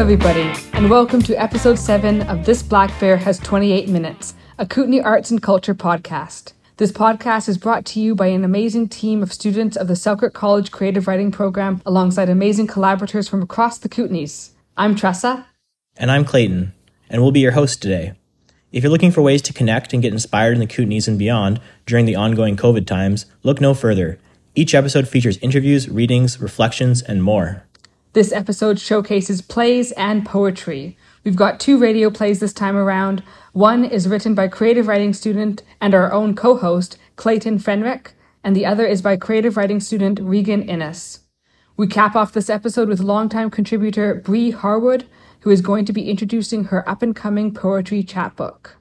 Everybody, and welcome to episode 7 of This Black Bear Has 28 Minutes, a Kootenay Arts and Culture podcast. This podcast is brought to you by an amazing team of students of the Selkirk College Creative Writing Program alongside amazing collaborators from across the Kootenays. I'm Tressa. And I'm Clayton, and we'll be your host today. If you're looking for ways to connect and get inspired in the Kootenays and beyond during the ongoing COVID times, look no further. Each episode features interviews, readings, reflections, and more. This episode showcases plays and poetry. We've got two radio plays this time around. One is written by creative writing student and our own co host, Clayton Fenrick, and the other is by creative writing student Regan Innes. We cap off this episode with longtime contributor Bree Harwood, who is going to be introducing her up and coming poetry chapbook.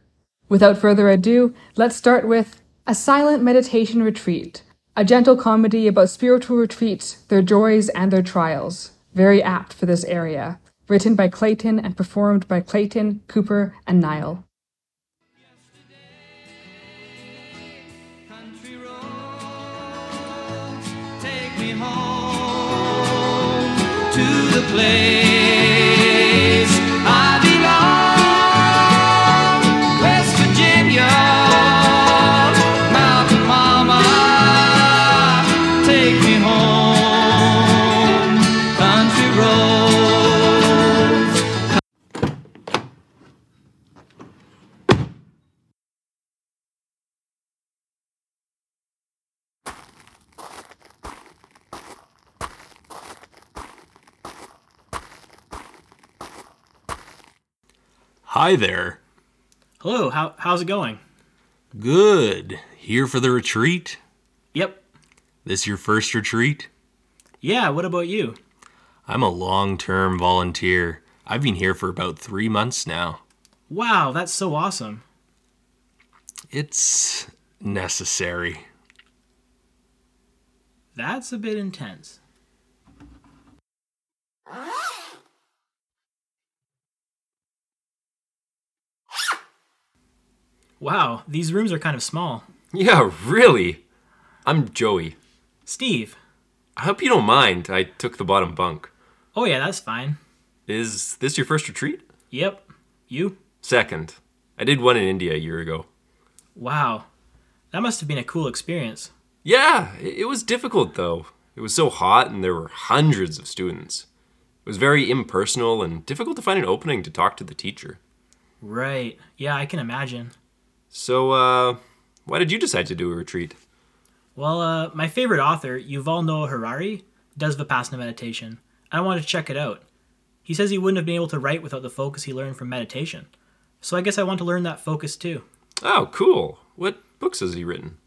Without further ado, let's start with A Silent Meditation Retreat, a gentle comedy about spiritual retreats, their joys, and their trials very apt for this area, written by Clayton and performed by Clayton, Cooper, and to Hi there. Hello, how, how's it going? Good. Here for the retreat? Yep. This your first retreat? Yeah, what about you? I'm a long term volunteer. I've been here for about three months now. Wow, that's so awesome. It's necessary. That's a bit intense. Wow, these rooms are kind of small. Yeah, really. I'm Joey. Steve. I hope you don't mind. I took the bottom bunk. Oh, yeah, that's fine. Is this your first retreat? Yep. You? Second. I did one in India a year ago. Wow. That must have been a cool experience. Yeah, it was difficult though. It was so hot and there were hundreds of students. It was very impersonal and difficult to find an opening to talk to the teacher. Right. Yeah, I can imagine. So, uh, why did you decide to do a retreat? Well, uh, my favorite author, Yuval Noah Harari, does Vipassana meditation. I wanted to check it out. He says he wouldn't have been able to write without the focus he learned from meditation. So I guess I want to learn that focus too. Oh, cool. What books has he written?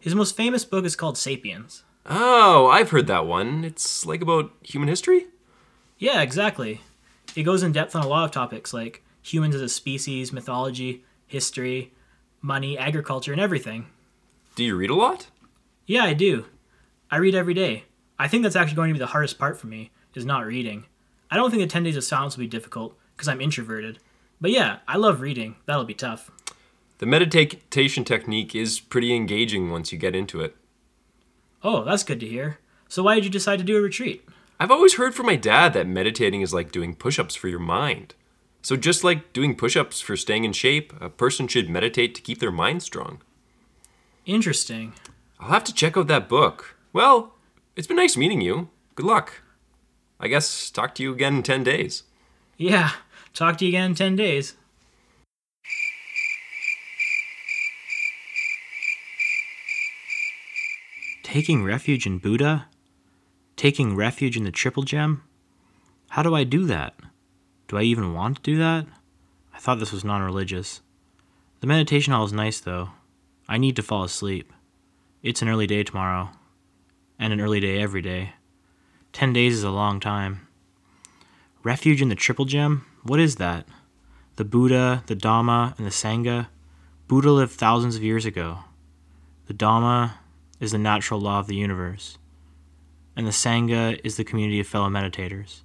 His most famous book is called Sapiens. Oh, I've heard that one. It's like about human history? Yeah, exactly. It goes in depth on a lot of topics like humans as a species, mythology, history, money, agriculture, and everything. Do you read a lot? Yeah, I do. I read every day. I think that's actually going to be the hardest part for me, is not reading. I don't think the 10 days of silence will be difficult, because I'm introverted. But yeah, I love reading. That'll be tough. The meditation technique is pretty engaging once you get into it. Oh, that's good to hear. So why did you decide to do a retreat? I've always heard from my dad that meditating is like doing push ups for your mind. So, just like doing push ups for staying in shape, a person should meditate to keep their mind strong. Interesting. I'll have to check out that book. Well, it's been nice meeting you. Good luck. I guess talk to you again in 10 days. Yeah, talk to you again in 10 days. Taking refuge in Buddha? Taking refuge in the Triple Gem? How do I do that? Do I even want to do that? I thought this was non religious. The meditation hall is nice, though. I need to fall asleep. It's an early day tomorrow, and an early day every day. Ten days is a long time. Refuge in the Triple Gem? What is that? The Buddha, the Dhamma, and the Sangha? Buddha lived thousands of years ago. The Dhamma is the natural law of the universe, and the Sangha is the community of fellow meditators.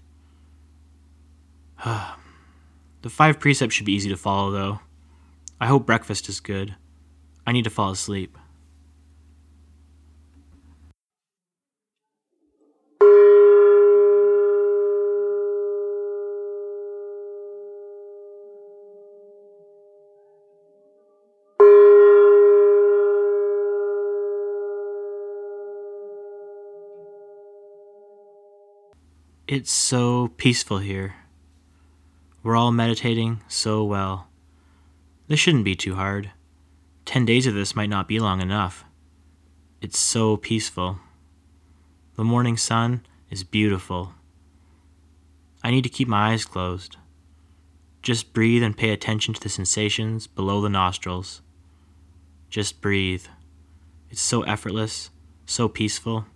the five precepts should be easy to follow, though. I hope breakfast is good. I need to fall asleep. It's so peaceful here. We're all meditating so well. This shouldn't be too hard. Ten days of this might not be long enough. It's so peaceful. The morning sun is beautiful. I need to keep my eyes closed. Just breathe and pay attention to the sensations below the nostrils. Just breathe. It's so effortless, so peaceful.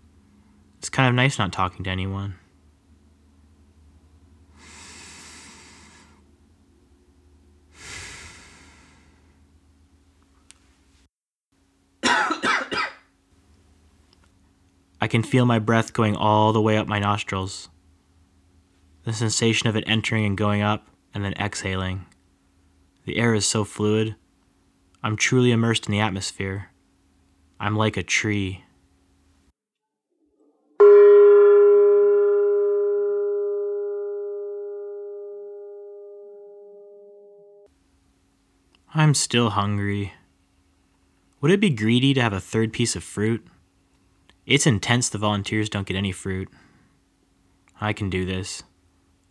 It's kind of nice not talking to anyone. Can feel my breath going all the way up my nostrils. The sensation of it entering and going up and then exhaling. The air is so fluid. I'm truly immersed in the atmosphere. I'm like a tree. I'm still hungry. Would it be greedy to have a third piece of fruit? It's intense the volunteers don't get any fruit. I can do this.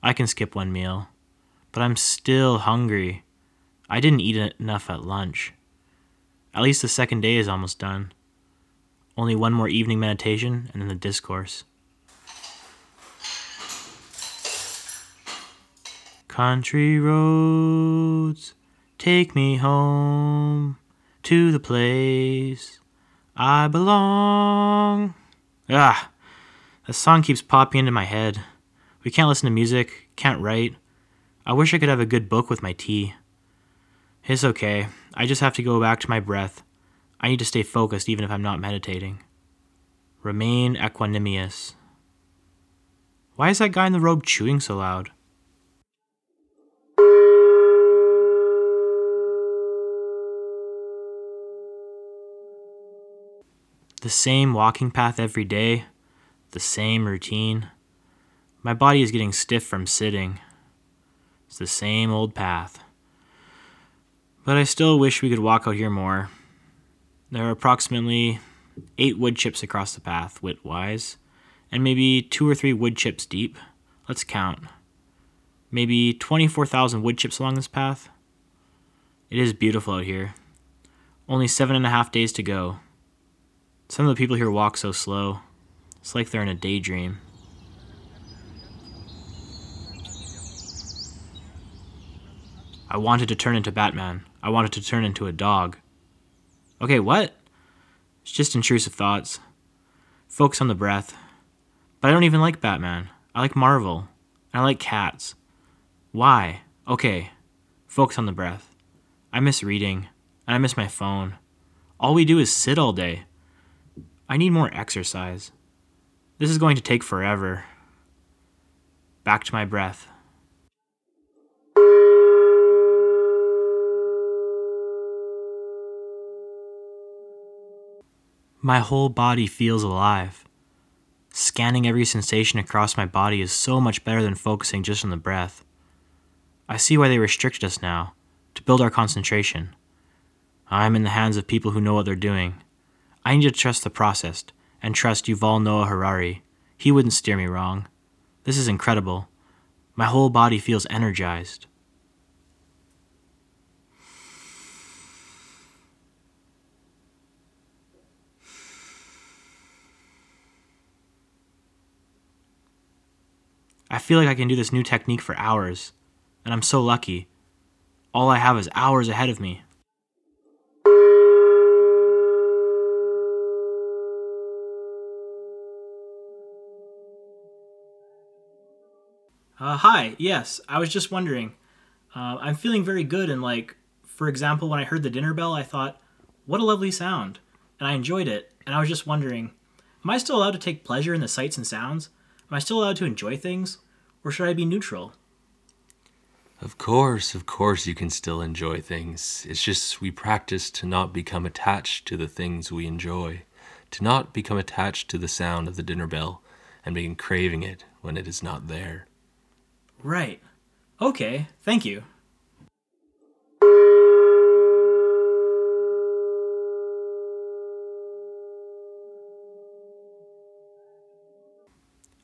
I can skip one meal. But I'm still hungry. I didn't eat enough at lunch. At least the second day is almost done. Only one more evening meditation and then the discourse. Country roads, take me home to the place I belong. Ah, the song keeps popping into my head. We can't listen to music, can't write. I wish I could have a good book with my tea. It's okay. I just have to go back to my breath. I need to stay focused even if I'm not meditating. Remain equanimous. Why is that guy in the robe chewing so loud? The same walking path every day, the same routine. My body is getting stiff from sitting. It's the same old path. But I still wish we could walk out here more. There are approximately eight wood chips across the path, width-wise, and maybe two or three wood chips deep. Let's count. Maybe 24,000 wood chips along this path. It is beautiful out here. Only seven and a half days to go. Some of the people here walk so slow. It's like they're in a daydream. I wanted to turn into Batman. I wanted to turn into a dog. Okay, what? It's just intrusive thoughts. Focus on the breath. But I don't even like Batman. I like Marvel. And I like cats. Why? Okay, focus on the breath. I miss reading, and I miss my phone. All we do is sit all day. I need more exercise. This is going to take forever. Back to my breath. My whole body feels alive. Scanning every sensation across my body is so much better than focusing just on the breath. I see why they restricted us now, to build our concentration. I am in the hands of people who know what they're doing. I need to trust the process and trust Yuval Noah Harari. He wouldn't steer me wrong. This is incredible. My whole body feels energized. I feel like I can do this new technique for hours, and I'm so lucky. All I have is hours ahead of me. Uh, hi, yes, I was just wondering. Uh, I'm feeling very good, and like, for example, when I heard the dinner bell, I thought, what a lovely sound, and I enjoyed it, and I was just wondering, am I still allowed to take pleasure in the sights and sounds? Am I still allowed to enjoy things? Or should I be neutral? Of course, of course, you can still enjoy things. It's just we practice to not become attached to the things we enjoy, to not become attached to the sound of the dinner bell and begin craving it when it is not there. Right. Okay, thank you.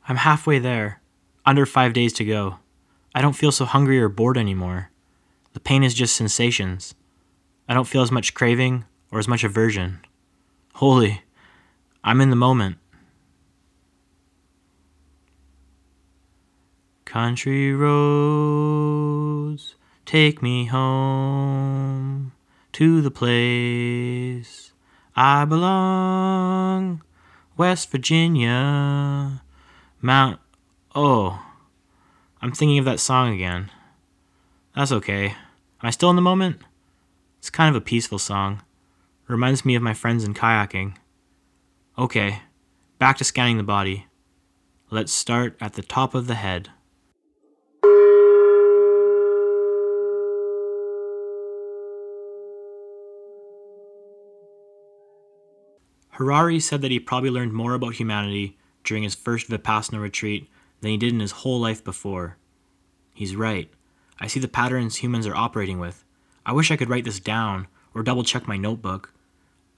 I'm halfway there. Under five days to go. I don't feel so hungry or bored anymore. The pain is just sensations. I don't feel as much craving or as much aversion. Holy, I'm in the moment. Country roads, take me home to the place I belong. West Virginia, Mount. Oh, I'm thinking of that song again. That's okay. Am I still in the moment? It's kind of a peaceful song. Reminds me of my friends in kayaking. Okay, back to scanning the body. Let's start at the top of the head. Harari said that he probably learned more about humanity during his first Vipassana retreat than he did in his whole life before. He's right. I see the patterns humans are operating with. I wish I could write this down or double check my notebook.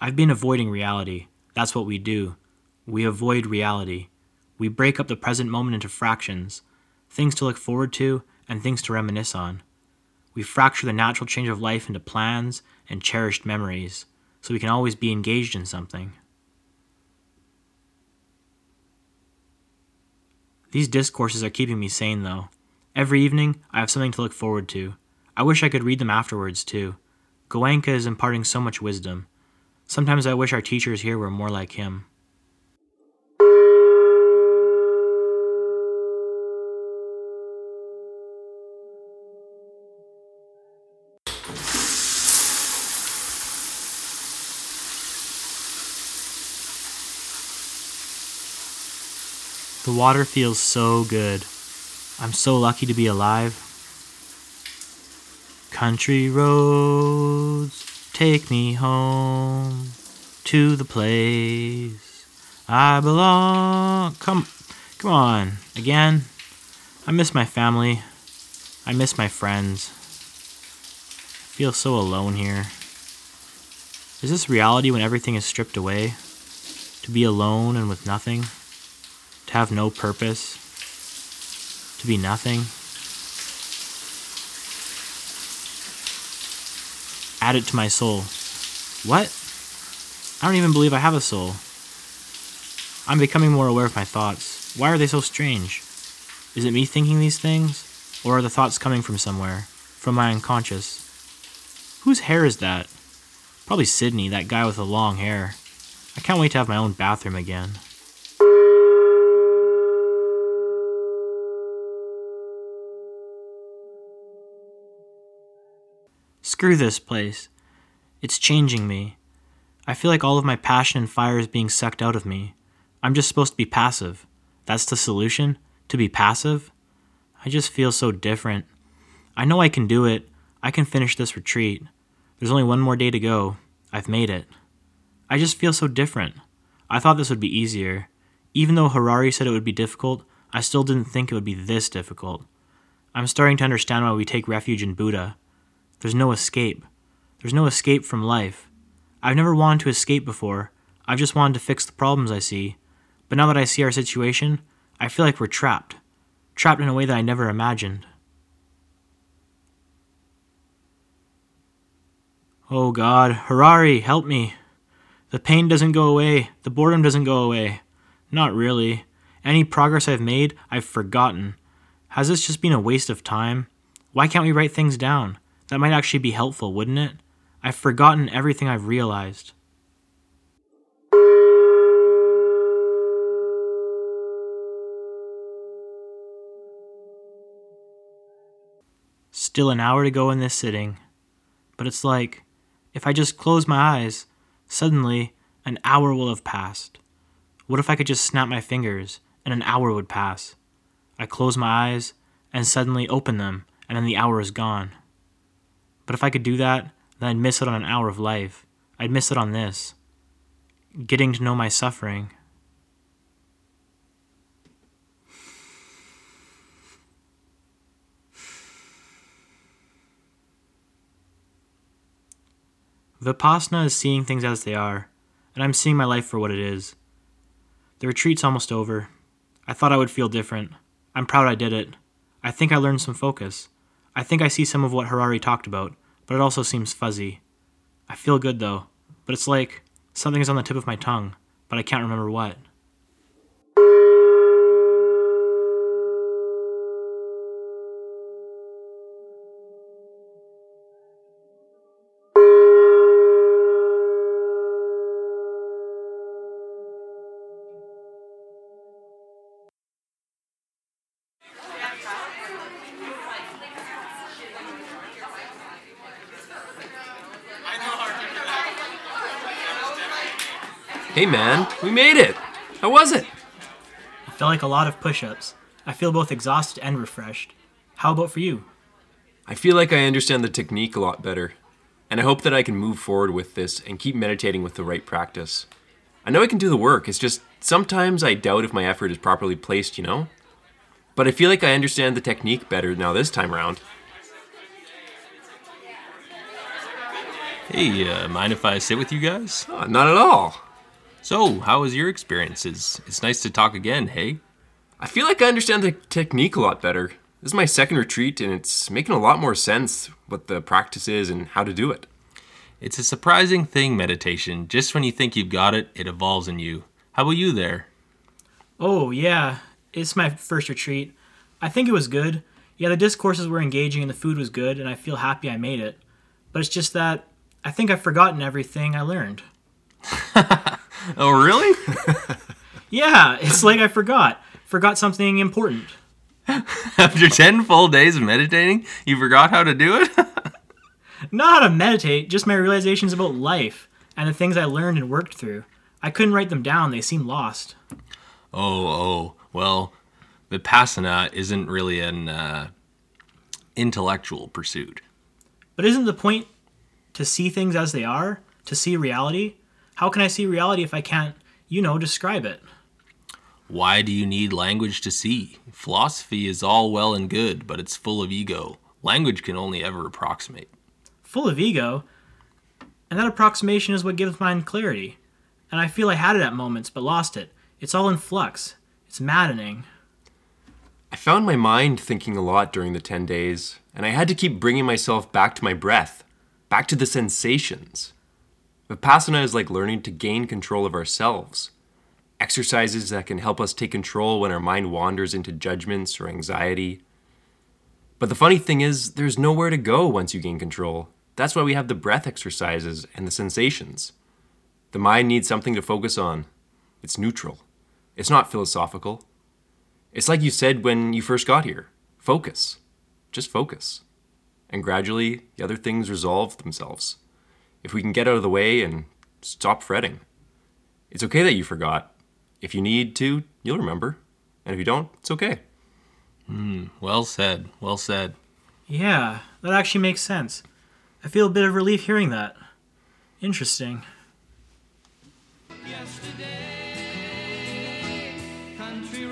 I've been avoiding reality. That's what we do. We avoid reality. We break up the present moment into fractions, things to look forward to and things to reminisce on. We fracture the natural change of life into plans and cherished memories so we can always be engaged in something. These discourses are keeping me sane, though. Every evening, I have something to look forward to. I wish I could read them afterwards, too. Goenka is imparting so much wisdom. Sometimes I wish our teachers here were more like him. The water feels so good. I'm so lucky to be alive. Country roads, take me home to the place I belong. Come, come on, again. I miss my family. I miss my friends. I feel so alone here. Is this reality when everything is stripped away? To be alone and with nothing? To have no purpose, to be nothing. Add it to my soul. What? I don't even believe I have a soul. I'm becoming more aware of my thoughts. Why are they so strange? Is it me thinking these things? Or are the thoughts coming from somewhere? From my unconscious? Whose hair is that? Probably Sydney, that guy with the long hair. I can't wait to have my own bathroom again. Screw this place. It's changing me. I feel like all of my passion and fire is being sucked out of me. I'm just supposed to be passive. That's the solution? To be passive? I just feel so different. I know I can do it. I can finish this retreat. There's only one more day to go. I've made it. I just feel so different. I thought this would be easier. Even though Harari said it would be difficult, I still didn't think it would be this difficult. I'm starting to understand why we take refuge in Buddha. There's no escape. There's no escape from life. I've never wanted to escape before. I've just wanted to fix the problems I see. But now that I see our situation, I feel like we're trapped. Trapped in a way that I never imagined. Oh God, Harari, help me. The pain doesn't go away. The boredom doesn't go away. Not really. Any progress I've made, I've forgotten. Has this just been a waste of time? Why can't we write things down? That might actually be helpful, wouldn't it? I've forgotten everything I've realized. Still an hour to go in this sitting. But it's like, if I just close my eyes, suddenly an hour will have passed. What if I could just snap my fingers and an hour would pass? I close my eyes and suddenly open them, and then the hour is gone. But if I could do that, then I'd miss it on an hour of life. I'd miss it on this. Getting to know my suffering. Vipassana is seeing things as they are, and I'm seeing my life for what it is. The retreat's almost over. I thought I would feel different. I'm proud I did it. I think I learned some focus. I think I see some of what Harari talked about, but it also seems fuzzy. I feel good though, but it's like something is on the tip of my tongue, but I can't remember what. Hey man, we made it! How was it? I felt like a lot of push ups. I feel both exhausted and refreshed. How about for you? I feel like I understand the technique a lot better, and I hope that I can move forward with this and keep meditating with the right practice. I know I can do the work, it's just sometimes I doubt if my effort is properly placed, you know? But I feel like I understand the technique better now this time around. Hey, uh, mind if I sit with you guys? Oh, not at all. So, how was your experiences? It's nice to talk again, hey? I feel like I understand the technique a lot better. This is my second retreat, and it's making a lot more sense what the practice is and how to do it. It's a surprising thing, meditation. Just when you think you've got it, it evolves in you. How about you there? Oh, yeah. It's my first retreat. I think it was good. Yeah, the discourses were engaging and the food was good, and I feel happy I made it. But it's just that I think I've forgotten everything I learned. Oh, really? Yeah, it's like I forgot. Forgot something important. After 10 full days of meditating, you forgot how to do it? Not how to meditate, just my realizations about life and the things I learned and worked through. I couldn't write them down, they seemed lost. oh, oh. Well, Vipassana isn't really an uh, intellectual pursuit. But isn't the point to see things as they are? To see reality? How can I see reality if I can't, you know, describe it? Why do you need language to see? Philosophy is all well and good, but it's full of ego. Language can only ever approximate. Full of ego. And that approximation is what gives mine clarity. And I feel I had it at moments, but lost it. It's all in flux. It's maddening. I found my mind thinking a lot during the 10 days, and I had to keep bringing myself back to my breath, back to the sensations. Vipassana is like learning to gain control of ourselves. Exercises that can help us take control when our mind wanders into judgments or anxiety. But the funny thing is, there's nowhere to go once you gain control. That's why we have the breath exercises and the sensations. The mind needs something to focus on. It's neutral. It's not philosophical. It's like you said when you first got here focus. Just focus. And gradually, the other things resolve themselves. If we can get out of the way and stop fretting. It's okay that you forgot. If you need to, you'll remember. And if you don't, it's okay. Hmm, well said. Well said. Yeah, that actually makes sense. I feel a bit of relief hearing that. Interesting. country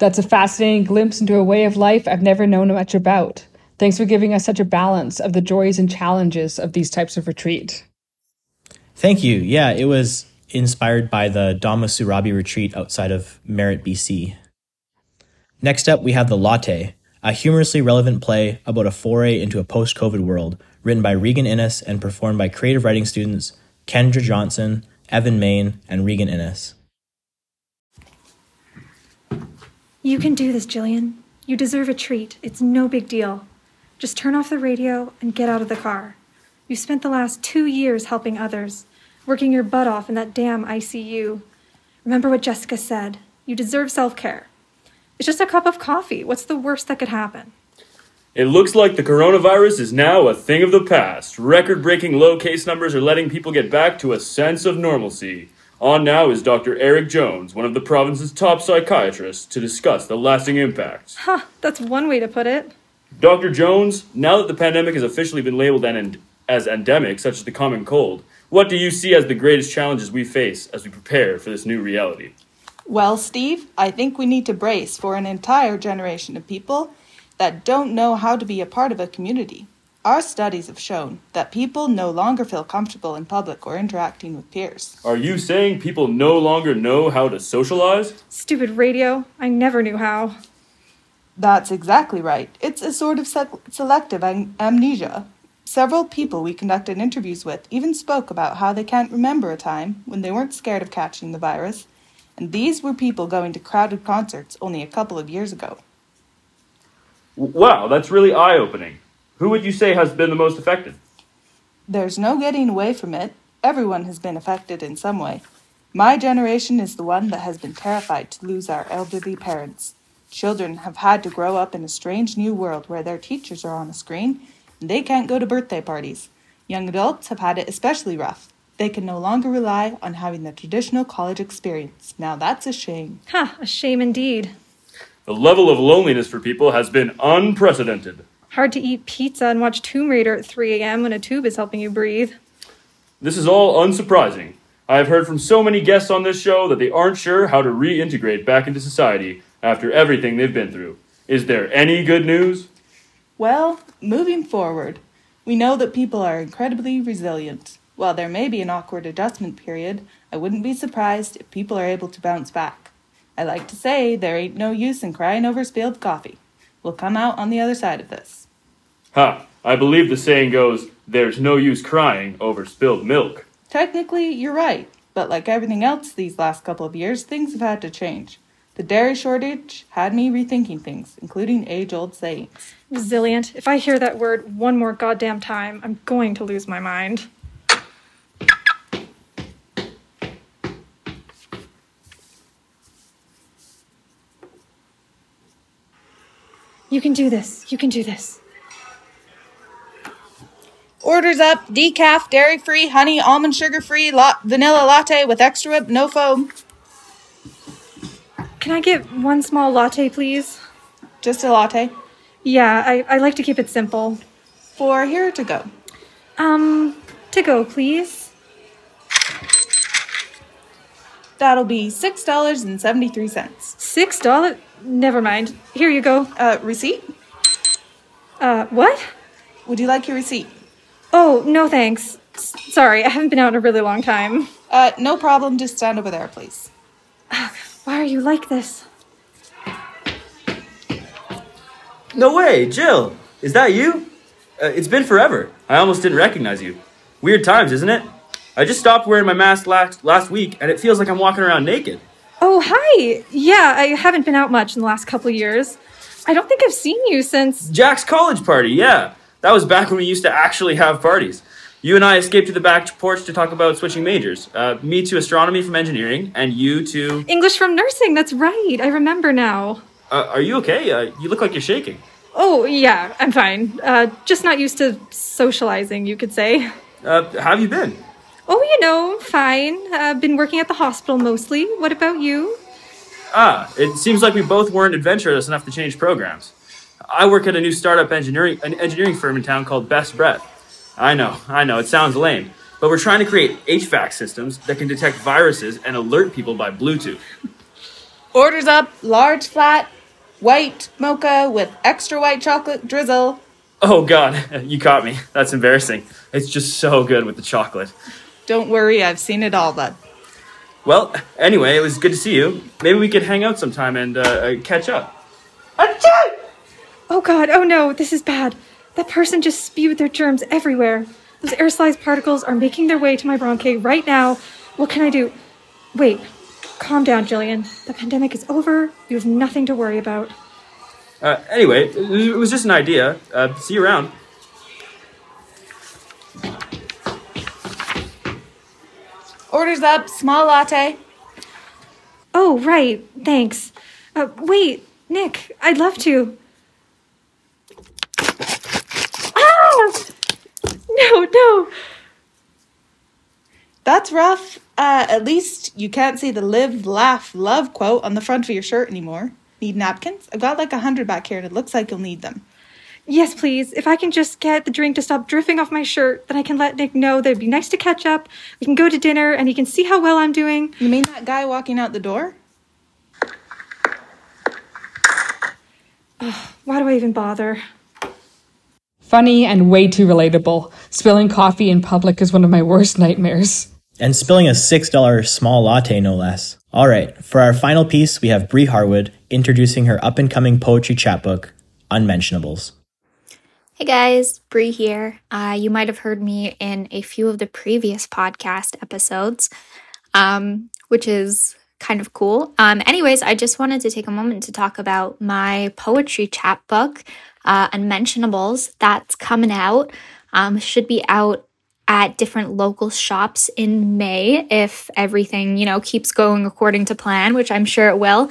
That's a fascinating glimpse into a way of life I've never known much about. Thanks for giving us such a balance of the joys and challenges of these types of retreat. Thank you. Yeah, it was inspired by the Dhamma Surabhi retreat outside of Merritt, BC. Next up, we have The Latte, a humorously relevant play about a foray into a post COVID world, written by Regan Innes and performed by creative writing students Kendra Johnson, Evan Main, and Regan Innes. You can do this, Jillian. You deserve a treat. It's no big deal. Just turn off the radio and get out of the car. You spent the last two years helping others, working your butt off in that damn ICU. Remember what Jessica said. You deserve self care. It's just a cup of coffee. What's the worst that could happen? It looks like the coronavirus is now a thing of the past. Record breaking low case numbers are letting people get back to a sense of normalcy. On now is Dr. Eric Jones, one of the province's top psychiatrists, to discuss the lasting impacts. Huh, that's one way to put it. Dr. Jones, now that the pandemic has officially been labeled an en- as endemic, such as the common cold, what do you see as the greatest challenges we face as we prepare for this new reality? Well, Steve, I think we need to brace for an entire generation of people that don't know how to be a part of a community. Our studies have shown that people no longer feel comfortable in public or interacting with peers. Are you saying people no longer know how to socialize? Stupid radio. I never knew how. That's exactly right. It's a sort of se- selective am- amnesia. Several people we conducted interviews with even spoke about how they can't remember a time when they weren't scared of catching the virus, and these were people going to crowded concerts only a couple of years ago. Wow, that's really eye opening. Who would you say has been the most affected? There's no getting away from it. Everyone has been affected in some way. My generation is the one that has been terrified to lose our elderly parents. Children have had to grow up in a strange new world where their teachers are on a screen and they can't go to birthday parties. Young adults have had it especially rough. They can no longer rely on having the traditional college experience. Now that's a shame. Ha, a shame indeed. The level of loneliness for people has been unprecedented. Hard to eat pizza and watch Tomb Raider at 3 a.m. when a tube is helping you breathe. This is all unsurprising. I have heard from so many guests on this show that they aren't sure how to reintegrate back into society after everything they've been through. Is there any good news? Well, moving forward, we know that people are incredibly resilient. While there may be an awkward adjustment period, I wouldn't be surprised if people are able to bounce back. I like to say there ain't no use in crying over spilled coffee. We'll come out on the other side of this. Ha! I believe the saying goes, there's no use crying over spilled milk. Technically, you're right, but like everything else these last couple of years, things have had to change. The dairy shortage had me rethinking things, including age old sayings. Resilient. If I hear that word one more goddamn time, I'm going to lose my mind. You can do this. You can do this. Orders up decaf, dairy free, honey, almond sugar free, la- vanilla latte with extra whip, no foam. Can I get one small latte, please? Just a latte. Yeah, I, I like to keep it simple. For here to go. Um, to go, please. That'll be $6.73. Six dollars? Never mind. Here you go. Uh, receipt? Uh, what? Would you like your receipt? Oh, no thanks. S- sorry, I haven't been out in a really long time. Uh, no problem. Just stand over there, please. Why are you like this? No way, Jill! Is that you? Uh, it's been forever. I almost didn't recognize you. Weird times, isn't it? I just stopped wearing my mask last, last week, and it feels like I'm walking around naked. Oh, hi! Yeah, I haven't been out much in the last couple years. I don't think I've seen you since. Jack's college party, yeah. That was back when we used to actually have parties. You and I escaped to the back porch to talk about switching majors. Uh, me to astronomy from engineering, and you to. English from nursing, that's right. I remember now. Uh, are you okay? Uh, you look like you're shaking. Oh, yeah, I'm fine. Uh, just not used to socializing, you could say. Uh, how have you been? Oh, you know, fine. I've uh, been working at the hospital mostly. What about you? Ah, it seems like we both weren't adventurous enough to change programs. I work at a new startup engineering an engineering firm in town called Best Breath. I know, I know, it sounds lame, but we're trying to create HVAC systems that can detect viruses and alert people by Bluetooth. Orders up large flat, white mocha with extra white chocolate drizzle. Oh god, you caught me. That's embarrassing. It's just so good with the chocolate. Don't worry, I've seen it all, bud. Well, anyway, it was good to see you. Maybe we could hang out sometime and uh, uh, catch up. Oh god, oh no, this is bad. That person just spewed their germs everywhere. Those aerosolized particles are making their way to my bronchi right now. What can I do? Wait, calm down, Jillian. The pandemic is over. You have nothing to worry about. Uh, anyway, it was- it was just an idea. Uh, see you around. Orders up small latte. Oh, right, thanks. Uh, wait, Nick, I'd love to. Ah! No, no. That's rough. Uh, at least you can't see the live, laugh, love quote on the front of your shirt anymore. Need napkins? I've got like a hundred back here and it looks like you'll need them. Yes, please. If I can just get the drink to stop drifting off my shirt, then I can let Nick know that it'd be nice to catch up. We can go to dinner and he can see how well I'm doing. You mean that guy walking out the door? Why do I even bother? Funny and way too relatable. Spilling coffee in public is one of my worst nightmares. And spilling a $6 small latte, no less. All right, for our final piece, we have Bree Harwood introducing her up and coming poetry chapbook, Unmentionables. Hey guys, Bree here. Uh, you might have heard me in a few of the previous podcast episodes, um, which is kind of cool. Um, anyways, I just wanted to take a moment to talk about my poetry chapbook, uh, Unmentionables, that's coming out. Um, should be out at different local shops in May if everything, you know, keeps going according to plan, which I'm sure it will.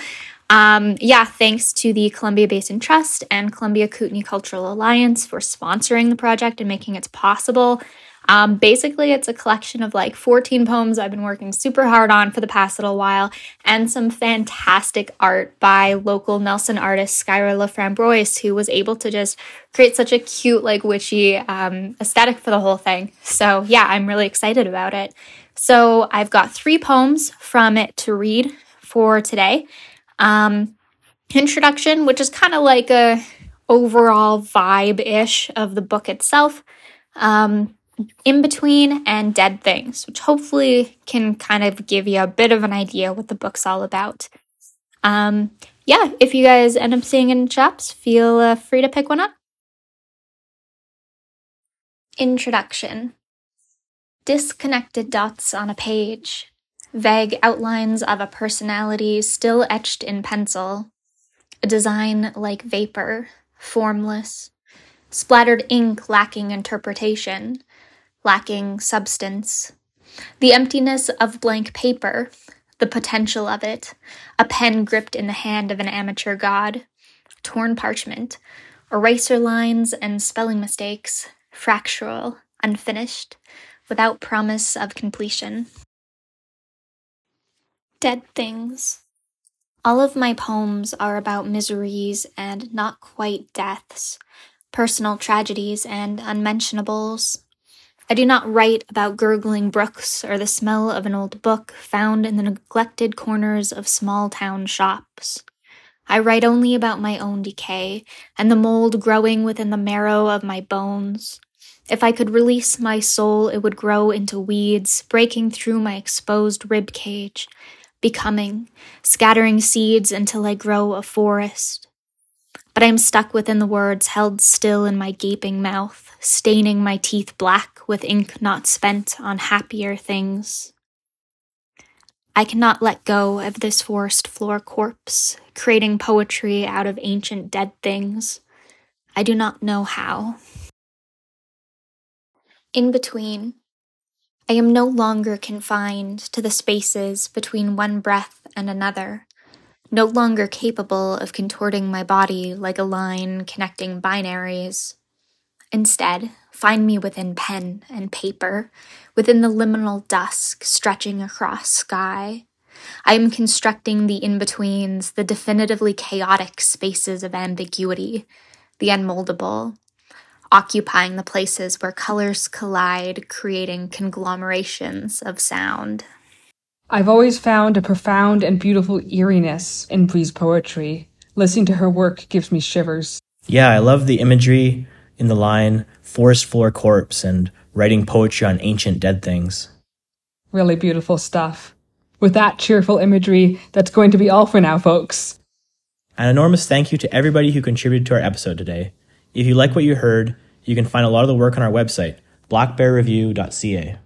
Um, yeah, thanks to the Columbia Basin Trust and Columbia Kootenay Cultural Alliance for sponsoring the project and making it possible. Um, basically, it's a collection of like 14 poems I've been working super hard on for the past little while, and some fantastic art by local Nelson artist Skyra LaFramboise, who was able to just create such a cute, like witchy um, aesthetic for the whole thing. So, yeah, I'm really excited about it. So, I've got three poems from it to read for today. Um, introduction, which is kind of like a overall vibe ish of the book itself. Um, in between and dead things, which hopefully can kind of give you a bit of an idea what the book's all about. Um, yeah, if you guys end up seeing it in shops, feel uh, free to pick one up. Introduction Disconnected dots on a page, vague outlines of a personality still etched in pencil, a design like vapor, formless, splattered ink lacking interpretation lacking substance. The emptiness of blank paper, the potential of it, a pen gripped in the hand of an amateur god, torn parchment, eraser lines and spelling mistakes, fractural, unfinished, without promise of completion. Dead things. All of my poems are about miseries and not quite deaths, personal tragedies and unmentionables, I do not write about gurgling brooks or the smell of an old book found in the neglected corners of small town shops. I write only about my own decay and the mold growing within the marrow of my bones. If I could release my soul, it would grow into weeds, breaking through my exposed rib cage, becoming, scattering seeds until I grow a forest. But I am stuck within the words held still in my gaping mouth staining my teeth black with ink not spent on happier things. I cannot let go of this forest floor corpse, creating poetry out of ancient dead things. I do not know how. In between, I am no longer confined to the spaces between one breath and another, no longer capable of contorting my body like a line connecting binaries. Instead, find me within pen and paper, within the liminal dusk stretching across sky. I am constructing the in betweens, the definitively chaotic spaces of ambiguity, the unmoldable, occupying the places where colors collide, creating conglomerations of sound. I've always found a profound and beautiful eeriness in Bree's poetry. Listening to her work gives me shivers. Yeah, I love the imagery in the line forest floor corpse and writing poetry on ancient dead things. Really beautiful stuff. With that cheerful imagery, that's going to be all for now, folks. An enormous thank you to everybody who contributed to our episode today. If you like what you heard, you can find a lot of the work on our website, blackbearreview.ca.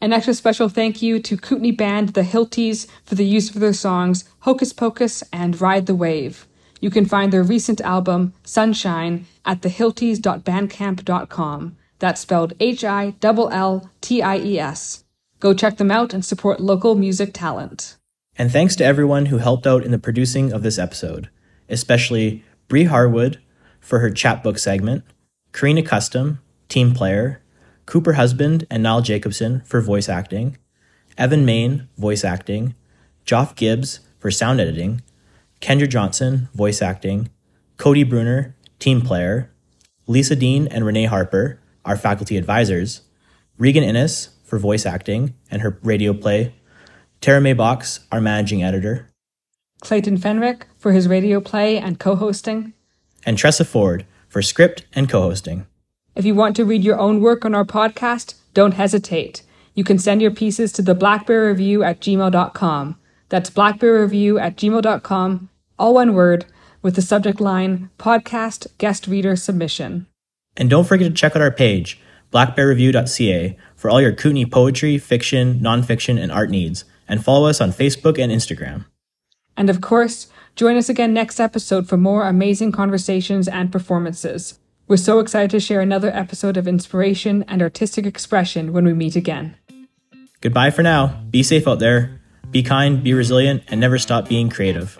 An extra special thank you to Kootenay band The Hillties for the use of their songs Hocus Pocus and Ride the Wave. You can find their recent album, Sunshine, at thehillties.bandcamp.com. That's spelled H I L L T I E S. Go check them out and support local music talent. And thanks to everyone who helped out in the producing of this episode, especially Bree Harwood for her chapbook segment, Karina Custom, team player, Cooper Husband and Niall Jacobson for voice acting, Evan Main, voice acting, Joff Gibbs for sound editing, Kendra Johnson, voice acting, Cody Bruner, team player, Lisa Dean and Renee Harper, our faculty advisors, Regan Innes for voice acting and her radio play, Tara May Box, our managing editor, Clayton Fenrick for his radio play and co hosting. And Tressa Ford for script and co hosting. If you want to read your own work on our podcast, don't hesitate. You can send your pieces to the Black Bear Review at gmail.com. That's Black Bear Review at gmail.com, all one word, with the subject line Podcast Guest Reader Submission. And don't forget to check out our page, blackbearreview.ca, for all your Kootenay poetry, fiction, nonfiction, and art needs, and follow us on Facebook and Instagram. And of course, join us again next episode for more amazing conversations and performances. We're so excited to share another episode of inspiration and artistic expression when we meet again. Goodbye for now. Be safe out there. Be kind, be resilient, and never stop being creative.